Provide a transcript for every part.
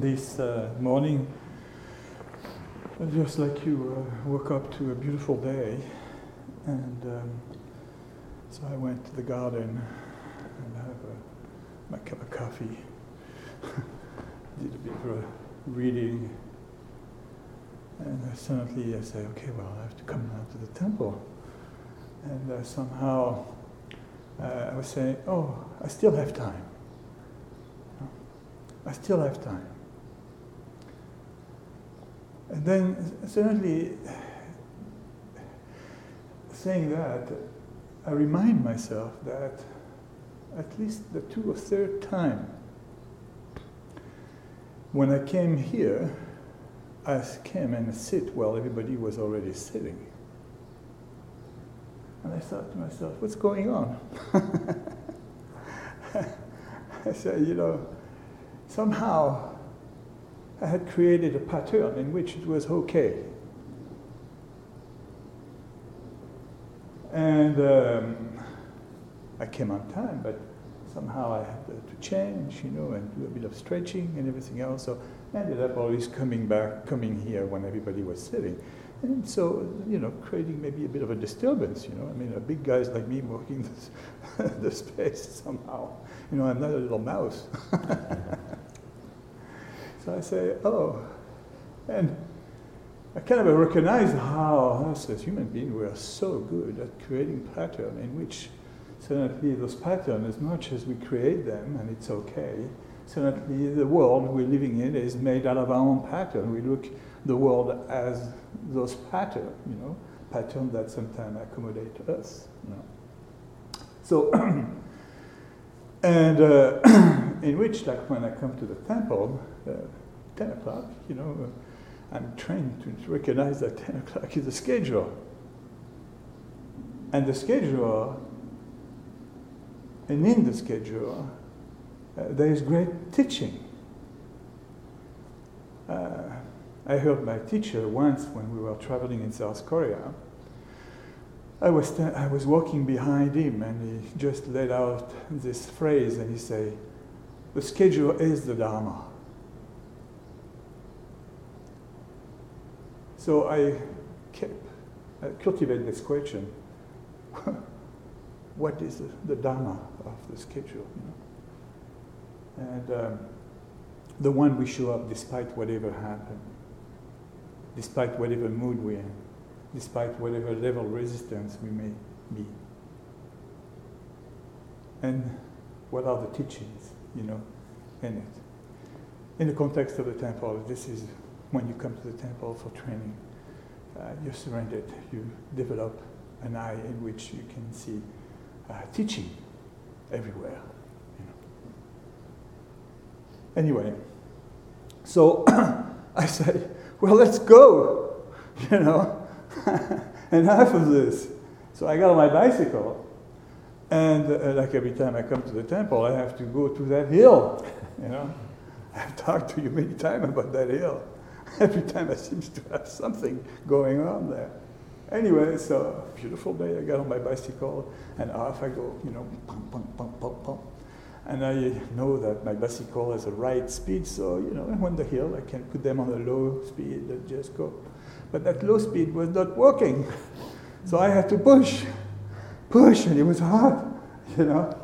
this uh, morning, just like you uh, woke up to a beautiful day, and um, so I went to the garden and have a, my cup of coffee, did a bit of reading, and suddenly I say, okay, well, I have to come down to the temple, and uh, somehow uh, I was saying, oh, I still have time. I still have time. And then suddenly, saying that, I remind myself that at least the two or third time when I came here, I came and sit while everybody was already sitting. And I thought to myself, what's going on? I said, you know, somehow I had created a pattern in which it was okay. And um, I came on time, but somehow I had to, change, you know, and do a bit of stretching and everything else. So I ended up always coming back, coming here when everybody was sitting. And so, you know, creating maybe a bit of a disturbance, you know. I mean, a big guys like me walking this, the space somehow. You know, I'm not a little mouse. So I say, oh. And I kind of recognize how, us as human beings, we are so good at creating pattern in which certainly those patterns, as much as we create them, and it's okay, certainly the world we're living in is made out of our own pattern. We look the world as those patterns, you know, patterns that sometimes accommodate us. You know. So, and uh, in which, like when I come to the temple, uh, 10 o'clock, you know, uh, I'm trained to recognize that 10 o'clock is the schedule. And the schedule, and in the schedule, uh, there is great teaching. Uh, I heard my teacher once when we were traveling in South Korea. I was, I was walking behind him and he just let out this phrase and he said, The schedule is the Dharma. So I kept, cultivate this question what is the, the, Dharma of the schedule? You know? And um, the one we show up despite whatever happened, despite whatever mood we're in, despite whatever level of resistance we may be. And what are the teachings, you know, in it? In the context of the temple, this is when you come to the temple for training. Uh, you're surrendered, you develop an eye in which you can see uh, teaching everywhere. You know. Anyway, so I say, well, let's go, you know, enough of this. So I got on my bicycle, and uh, like every time I come to the temple, I have to go to that hill, you know. I've talked to you many times about that hill. Every time I seems to have something going on there. Anyway, so beautiful day. I got on my bicycle and off I go, you know, pump, pump, pump, pump, pump. And I know that my bicycle has a right speed, so you know, when the hill, I can put them on a low speed and just go. But that low speed was not working, so I had to push, push, and it was hard, you know.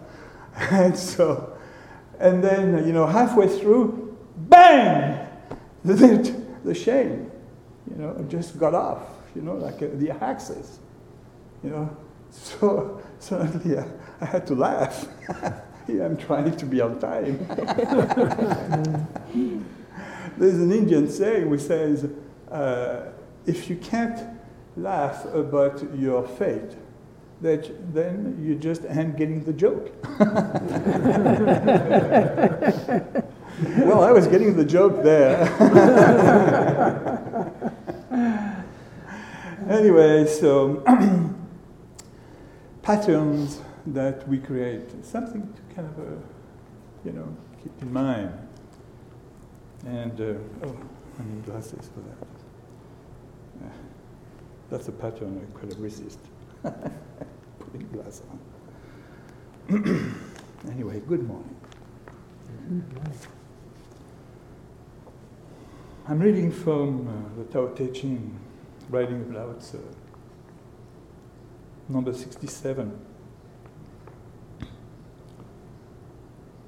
And so, and then you know, halfway through, bang! the the shame, you know, just got off, you know, like uh, the axis, you know. So suddenly I, I had to laugh. Here I'm trying to be on time. There's an Indian saying which says, uh, if you can't laugh about your fate, that then you just end getting the joke. well, I was getting the joke there. anyway, so patterns that we create, something to kind of, uh, you know, keep in mind. And, uh, oh, I need glasses for that. Uh, that's a pattern I couldn't resist. Putting glass on. anyway, good morning. I'm reading from uh, the Tao Te Ching, writing of Lao Tzu, number 67.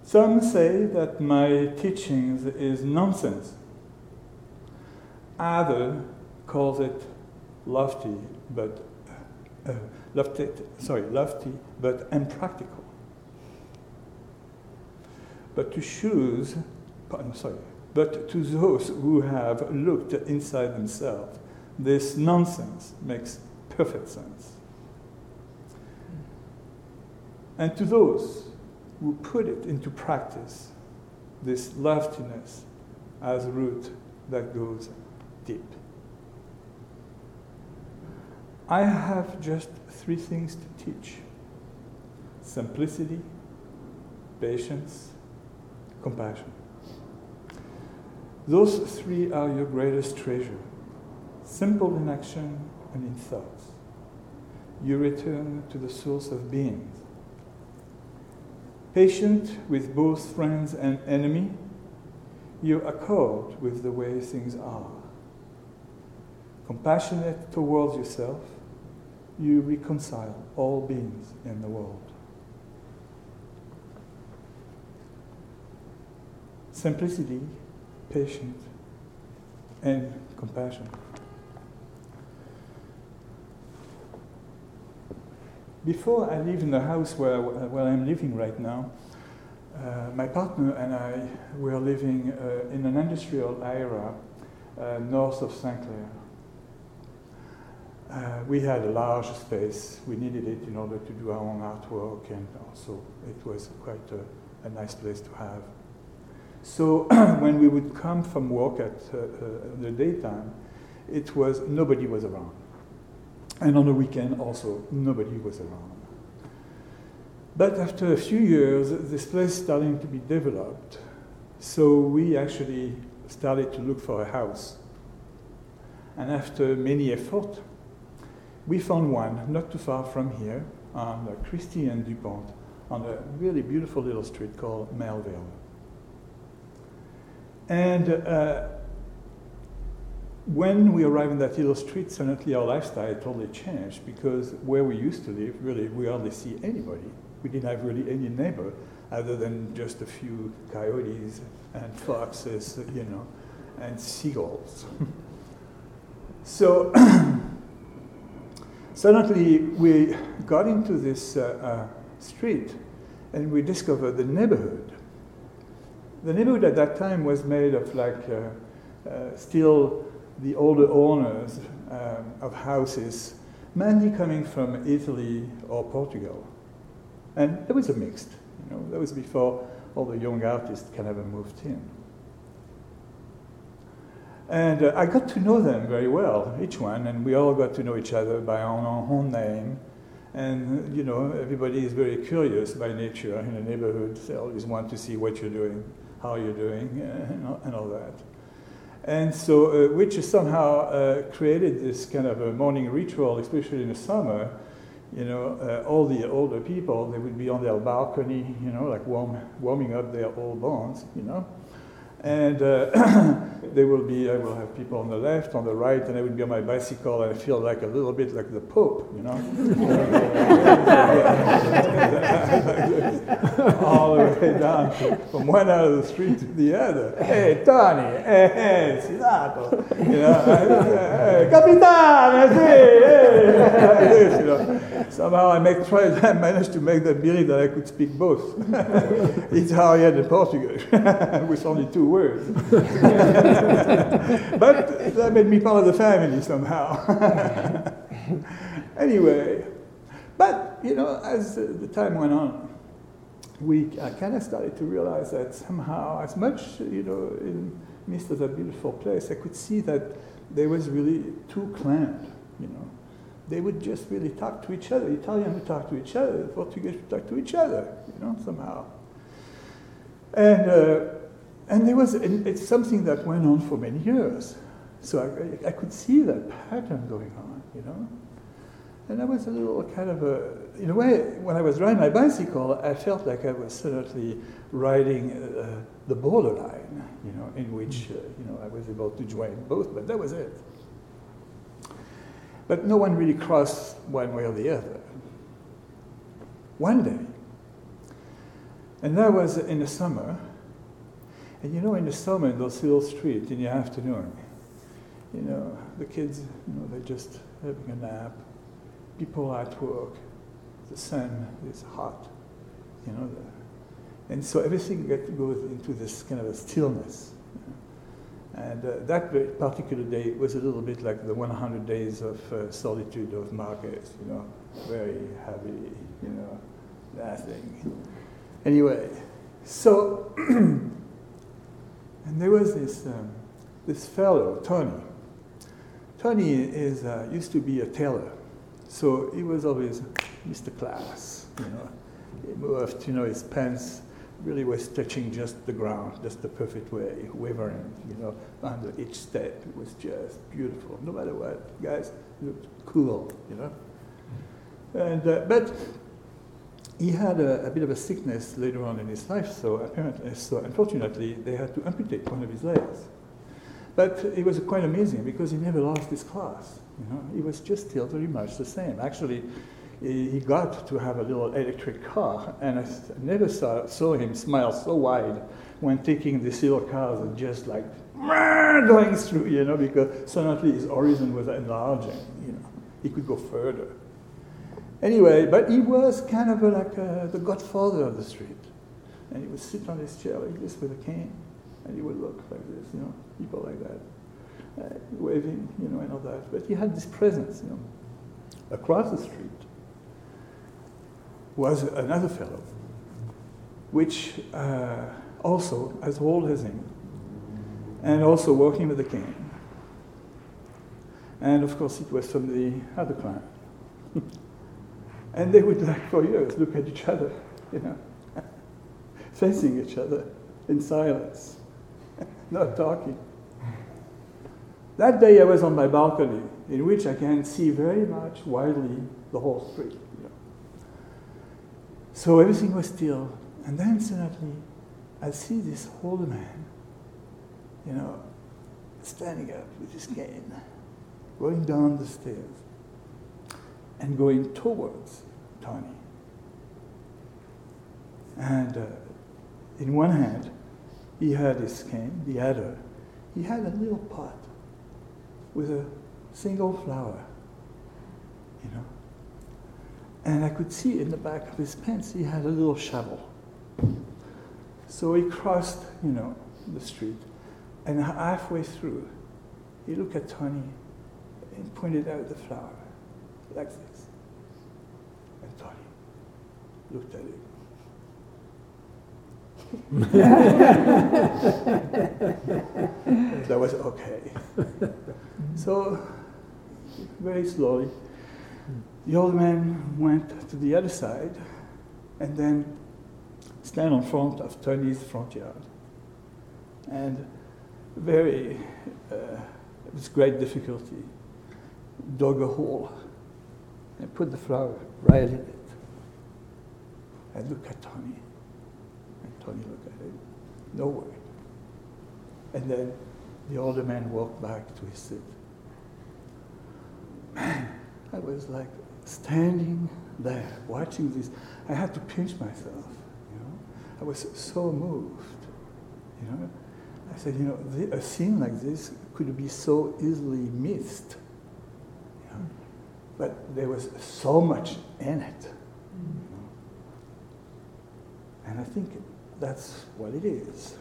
Some say that my teachings is nonsense. Other calls it lofty, but uh, lofty, sorry, lofty, but impractical. But to choose, sorry, but to those who have looked inside themselves, this nonsense makes perfect sense. And to those who put it into practice, this loftiness as root that goes deep. I have just three things to teach simplicity, patience, compassion. Those three are your greatest treasure simple in action and in thoughts. You return to the source of being. Patient with both friends and enemy, you accord with the way things are. Compassionate towards yourself, you reconcile all beings in the world. Simplicity, patience, and compassion. Before I live in the house where, where I'm living right now, uh, my partner and I were living uh, in an industrial area uh, north of St. Clair. Uh, we had a large space. We needed it in order to do our own artwork, and also it was quite a, a nice place to have. So when we would come from work at uh, uh, the daytime, it was nobody was around. And on the weekend also, nobody was around. But after a few years, this place starting to be developed. So we actually started to look for a house. And after many efforts, we found one not too far from here on Christie and DuPont on a really beautiful little street called Melville. And uh, when we arrived in that little street, suddenly our lifestyle totally changed because where we used to live, really, we hardly see anybody. We didn't have really any neighbor other than just a few coyotes and foxes, you know, and seagulls. so suddenly we got into this uh, uh, street and we discovered the neighborhood. The neighborhood at that time was made of like uh, uh still the older owners um, of houses, mainly coming from Italy or Portugal. And there was a mixed, you know, that was before all the young artists kind of moved in. And uh, I got to know them very well, each one, and we all got to know each other by our own name. And, you know, everybody is very curious by nature in a neighborhood. They always want to see what you're doing, how you're doing, and all, and all that. And so, uh, which somehow uh, created this kind of a morning ritual, especially in the summer. You know, uh, all the older people, they would be on their balcony, you know, like warm, warming up their old bones, you know. And uh, they will be, I will have people on the left, on the right, and I would be on my bicycle and I feel like a little bit like the Pope, you know. All the way down from one end of the street to the other. Hey, Tony, hey, hey, Sinato, you know, hey, Capitano, hey, you know. Somehow I make I managed to make that believe that I could speak both. Italian and Portuguese, with only two words. but that made me part of the family somehow. anyway, but you know, as the time went on, we I kind of started to realize that somehow, as much you know, in Mr. that beautiful place, I could see that there was really two clans. You know, they would just really talk to each other. Italian would talk to each other. Portuguese would talk to each other. You know, somehow. And uh, and there was, it's something that went on for many years. So I, I could see that pattern going on, you know. And I was a little kind of a, in a way, when I was riding my bicycle, I felt like I was certainly riding uh, the borderline, you know, in which, uh, you know, I was able to join both, but that was it. But no one really crossed one way or the other. One day, and that was in the summer, and you know, in the summer, in those little streets in the afternoon, you know, the kids, you know, they're just having a nap, people are at work, the sun is hot, you know, the, and so everything goes into this kind of a stillness. And uh, that particular day was a little bit like the 100 days of uh, solitude of Marquez, you know, very heavy, you know, nothing. Anyway, so, and there was this, um, this fellow, Tony. Tony is, uh, used to be a tailor, so he was always Mr. Class, you know. He moved, you know, his pants really was touching just the ground, just the perfect way, wavering, you know, under each step. It was just beautiful. No matter what, guys looked cool, you know. And uh, but he had a, a, bit of a sickness later on in his life, so apparently, so unfortunately, they had to amputate one of his legs. But it was quite amazing because he never lost his class. You know, he was just still very much the same. Actually, he got to have a little electric car, and I never saw, saw him smile so wide when taking these little cars and just like going through, you know, because suddenly his horizon was enlarging, you know. He could go further. Anyway, but he was kind of like uh, the godfather of the street. And he would sit on his chair like this with a cane, and he would look like this, you know, people like that, uh, waving, you know, and all that. But he had this presence, you know. Across the street, was another fellow, which uh, also as old as him, and also working with the cane. And of course, it was from the other clan. and they would, like, for years, look at each other, you know, facing each other in silence, not talking. That day I was on my balcony, in which I can see very much widely the whole street. So everything was still. And then suddenly, I see this old man, you know, standing up with his cane, going down the stairs, and going towards Tony. And uh, in one hand, he had his cane, the other, he had a little pot with a single flower, you know. And I could see in the back of his pants he had a little shovel. So he crossed, you know, the street. And halfway through, he looked at Tony and pointed out the flower, like this. And Tony looked at it. that was okay. So, very slowly, the old man went to the other side and then stand in front of Tony's front yard. And very, uh, with great difficulty, dug a hole and put the flower right in it. And look at Tony. And Tony looked at it. No word. And then the older man walked back to his seat. Man, I was like, standing there watching this, I had to pinch myself. You know, I was so moved. You know, I said, you know, a scene like this could be so easily missed. You know? But there was so much in it. You know? And I think that's what it is.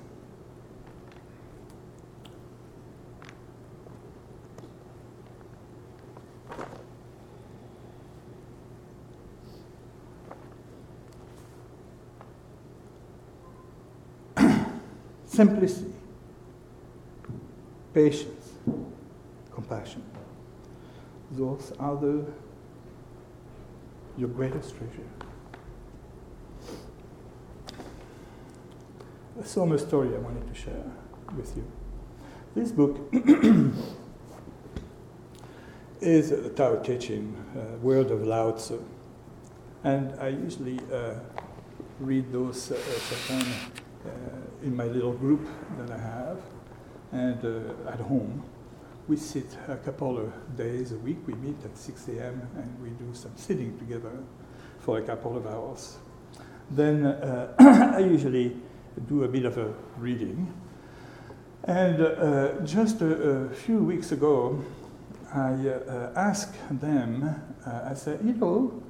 Simplicity, patience, compassion. Those are the, your greatest treasure. A story I wanted to share with you. This book is the Tao Te Ching, uh, Word of Lao Tzu. And I usually uh, read those uh, in my little group that I have. And uh, at home, we sit a couple of days a week. We meet at 6 a.m. and we do some sitting together for a couple of hours. Then uh, I usually do a bit of a reading. And uh, just a, a, few weeks ago, I uh, asked them, uh, I said, you know,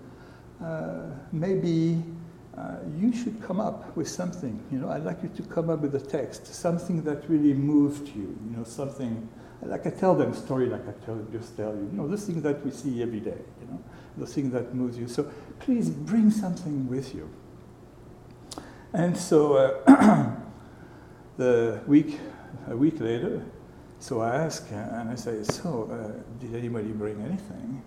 uh, maybe uh, you should come up with something. You know, I'd like you to come up with a text, something that really moved you. You know, something like I tell them story, like I tell, just tell you. You know, the thing that we see every day. You know, the thing that moves you. So please bring something with you. And so uh, the week, a week later, so I ask, and I say, so uh, did anybody bring anything?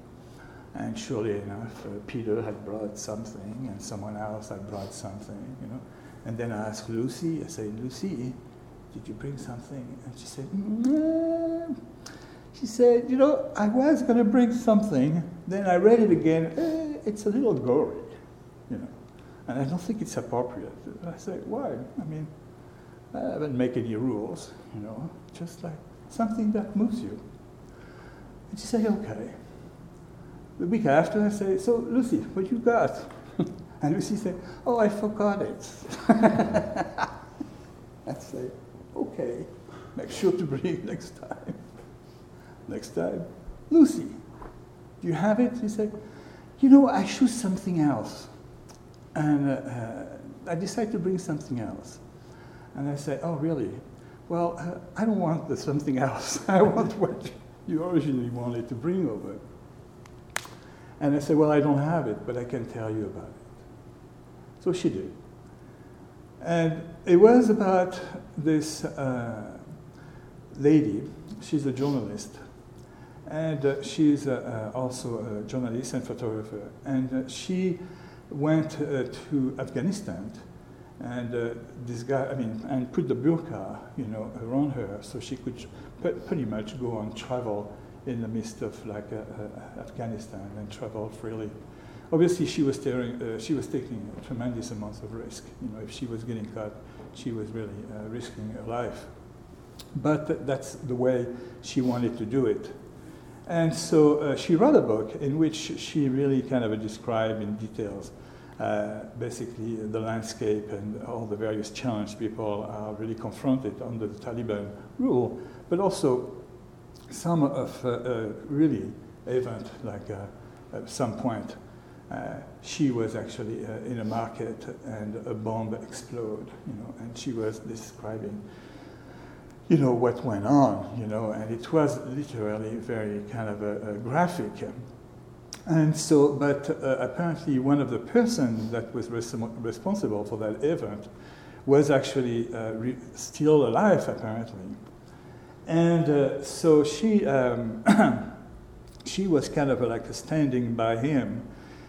And surely enough, uh, Peter had brought something, and someone else had brought something, you know. And then I asked Lucy, I said, Lucy, did you bring something? And she said, mm. she said, you know, I was going to bring something. Then I read it again. Eh, it's a little gory, you know. And I don't think it's appropriate. I said, why? I mean, I haven't made any rules, you know, just like something that moves you. And she said, okay. The week after, I say, so Lucy, what you got? and Lucy said, oh, I forgot it. I say, okay, make sure to bring it next time. Next time, Lucy, do you have it? She said, you know, I choose something else. And uh, uh, I decided to bring something else. And I said, oh, really? Well, uh, I don't want the something else. I want what you originally wanted to bring over. And I said, Well, I don't have it, but I can tell you about it. So she did. And it was about this uh, lady, she's a journalist, and uh, she's uh, uh also a journalist and photographer. And uh, she went uh, to Afghanistan and this guy, I mean, and put the burqa, you know, around her so she could pretty much go on travel in the midst of like uh, uh, Afghanistan and travel freely. Obviously, she was, uh, she was taking tremendous amounts of risk. You know, if she was getting caught, she was really risking her life. But th- that's the way she wanted to do it. And so uh, she wrote a book in which she really kind of described in details uh, basically the landscape and all the various challenges people are really confronted under the Taliban rule, but also some of uh, uh, really event, like uh, at some point, she was actually in a market and a bomb exploded, you know, and she was describing you know, what went on, you know, and it was literally very kind of a, a graphic. And so, but uh, apparently one of the persons that was res- responsible for that event was actually uh, re- still alive, apparently. And uh, so she, um, she was kind of like standing by him.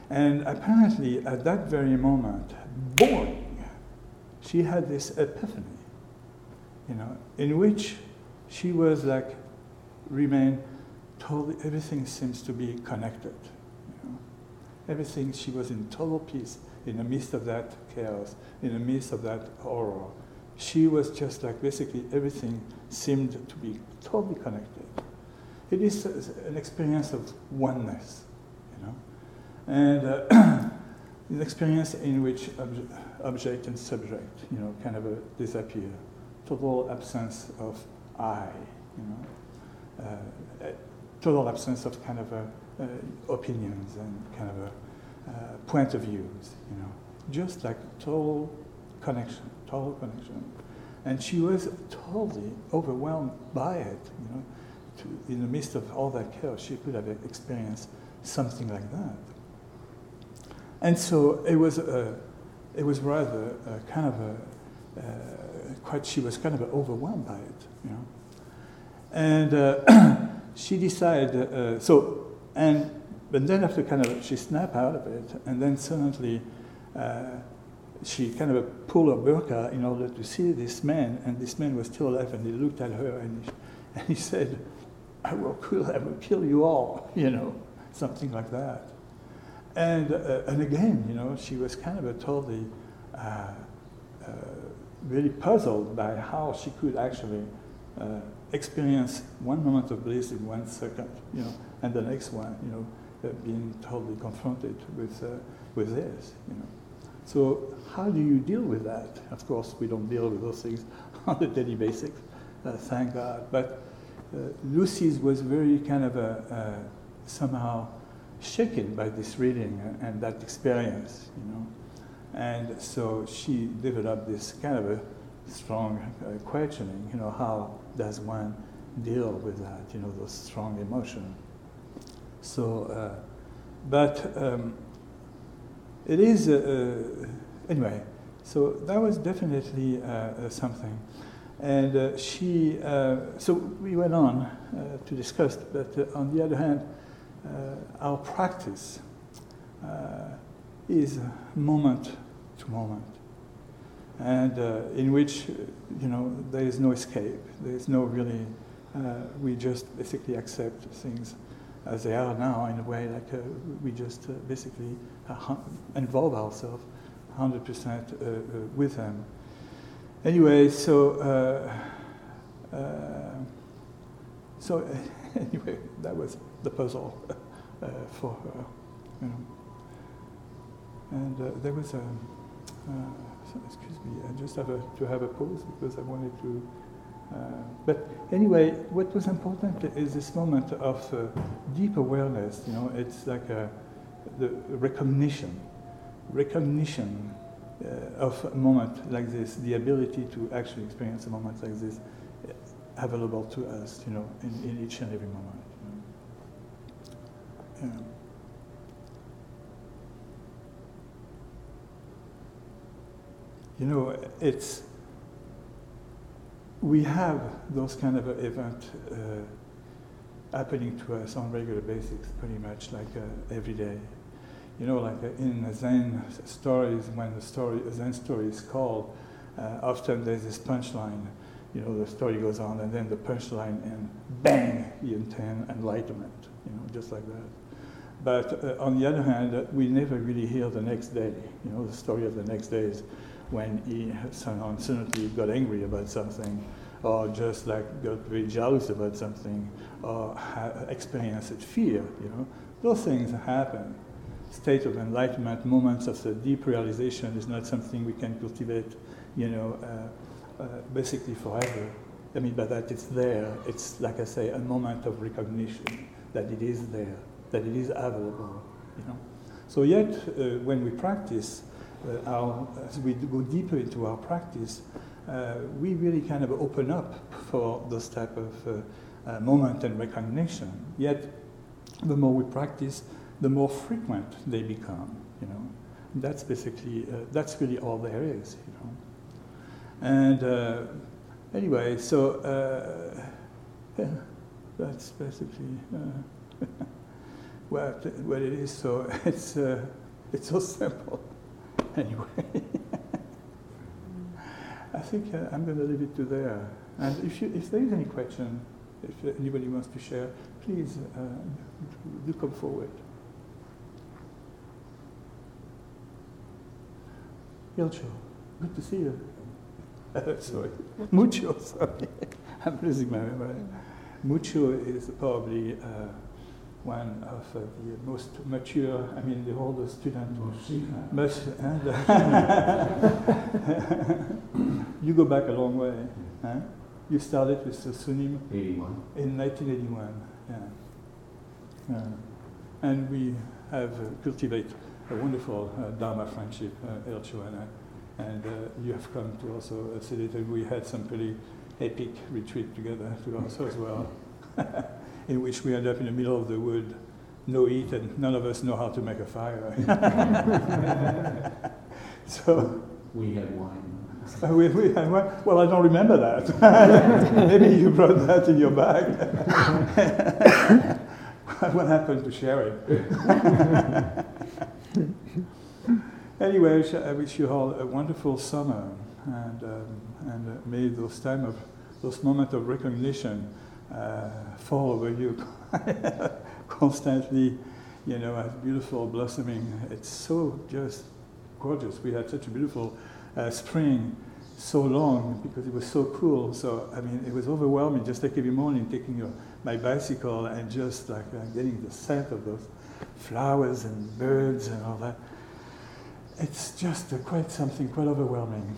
And apparently, at that very moment, boing, she had this epiphany, you know, in which she was like, remain totally, everything seems to be connected. Everything, she was in total peace in the midst of that chaos, in the midst of that horror she was just like basically everything seemed to be totally connected. It is an experience of oneness, you know, and uh, an experience in which ob- object and subject, you know, kind of disappear. Total absence of I, you know, uh, total absence of kind of uh, opinions and kind of a uh, point of views, you know, just like total connection connection. And she was totally overwhelmed by it. You know, to, in the midst of all that chaos, she could have experienced something like that. And so it was, a, it was rather a kind of a, uh, quite, she was kind of overwhelmed by it, you know. And uh, she decided, uh, so, and, but then after kind of, she snapped out of it, and then suddenly, uh, she kind of pulled her burqa in order to see this man, and this man was still alive, and he looked at her and he, and he said, I will kill, I will kill you all, you know, something like that. And, uh, and again, you know, she was kind of a totally uh, uh, really puzzled by how she could actually uh, experience one moment of bliss in one second, you know, and the next one, you know, uh, being totally confronted with, uh, with this, you know. So how do you deal with that? Of course, we don't deal with those things on a daily basis, uh, thank God. But uh, Lucy's was very kind of a, somehow shaken by this reading and that experience, you know. And so she developed this kind of a strong uh, questioning, you know, how does one deal with that, you know, those strong emotions. So, uh, but um, it is, uh, uh, anyway, so that was definitely uh, something. And she, so we went on to discuss, but on the other hand, our practice is moment to moment, and uh, in which, you know, there is no escape. There is no really, uh, we just basically accept things as they are now in a way like uh, we just basically involve ourselves 100% uh, with them. Anyway, so, uh, uh, so anyway, that was the puzzle uh, for her, you know. And there was a, so excuse me, I just have a, to have a pause because I wanted to. Uh, but anyway, what was important is this moment of uh, deep awareness. You know, it's like a, the recognition, recognition uh, of a moment like this, the ability to actually experience a moment like this uh, available to us. You know, in, in each and every moment. You know. yeah. you know, it's we have those kind of events uh, happening to us on regular basis, pretty much like uh, every day. You know, like uh, in Zen stories, when the story, a Zen story is called, uh, often there's this punchline. You know, the story goes on, and then the punchline, and bang, you attain enlightenment. You know, just like that. But uh, on the other hand, we never really hear the next day. You know, the story of the next day is when he suddenly got angry about something, or just like got very jealous about something, or experienced fear. You know, those things happen. State of enlightenment, moments of the deep realization is not something we can cultivate. You know, uh, uh, basically forever. I mean, by that it's there. It's like I say, a moment of recognition that it is there, that it is available. You know. So yet, uh, when we practice, uh, our, as we go deeper into our practice, we really kind of open up for those type of uh, moment and recognition. Yet, the more we practice, the more frequent they become. You know, that's basically that's really all there is. You know, and anyway, so yeah, that's basically uh, what, what it is. So it's, uh, it's so simple. anyway, think uh, I'm going to leave it to there. And if, you, if there is any question, if anybody wants to share, please uh, do come forward. Ilcho, good to see you. sorry, Mucho, sorry. I'm losing my memory. Mucho is probably uh, one of uh, the most mature, I mean, the oldest student. Most, you go back a long way. Huh? You started with Sunim 81. in 1981. Yeah. Uh, and we have uh, cultivated a wonderful uh, Dharma friendship, uh, Elcho and I. And uh, you have come to also uh, see that we had some pretty epic retreat together to also as well. in which we end up in the middle of the wood, no heat, and none of us know how to make a fire. so we had wine. We, we. Well, I don't remember that. Maybe you brought that in your bag. what happened to Sherry? anyway, I wish you all a wonderful summer, and um, and uh, may those time of those moments of recognition uh, fall over you constantly, you know, as beautiful blossoming. It's so just gorgeous. We had such a beautiful uh, spring so long because it was so cool. So, I mean, it was overwhelming just like every morning taking your, my bicycle and just like uh, getting the scent of those flowers and birds and all that. It's just uh, quite something quite overwhelming.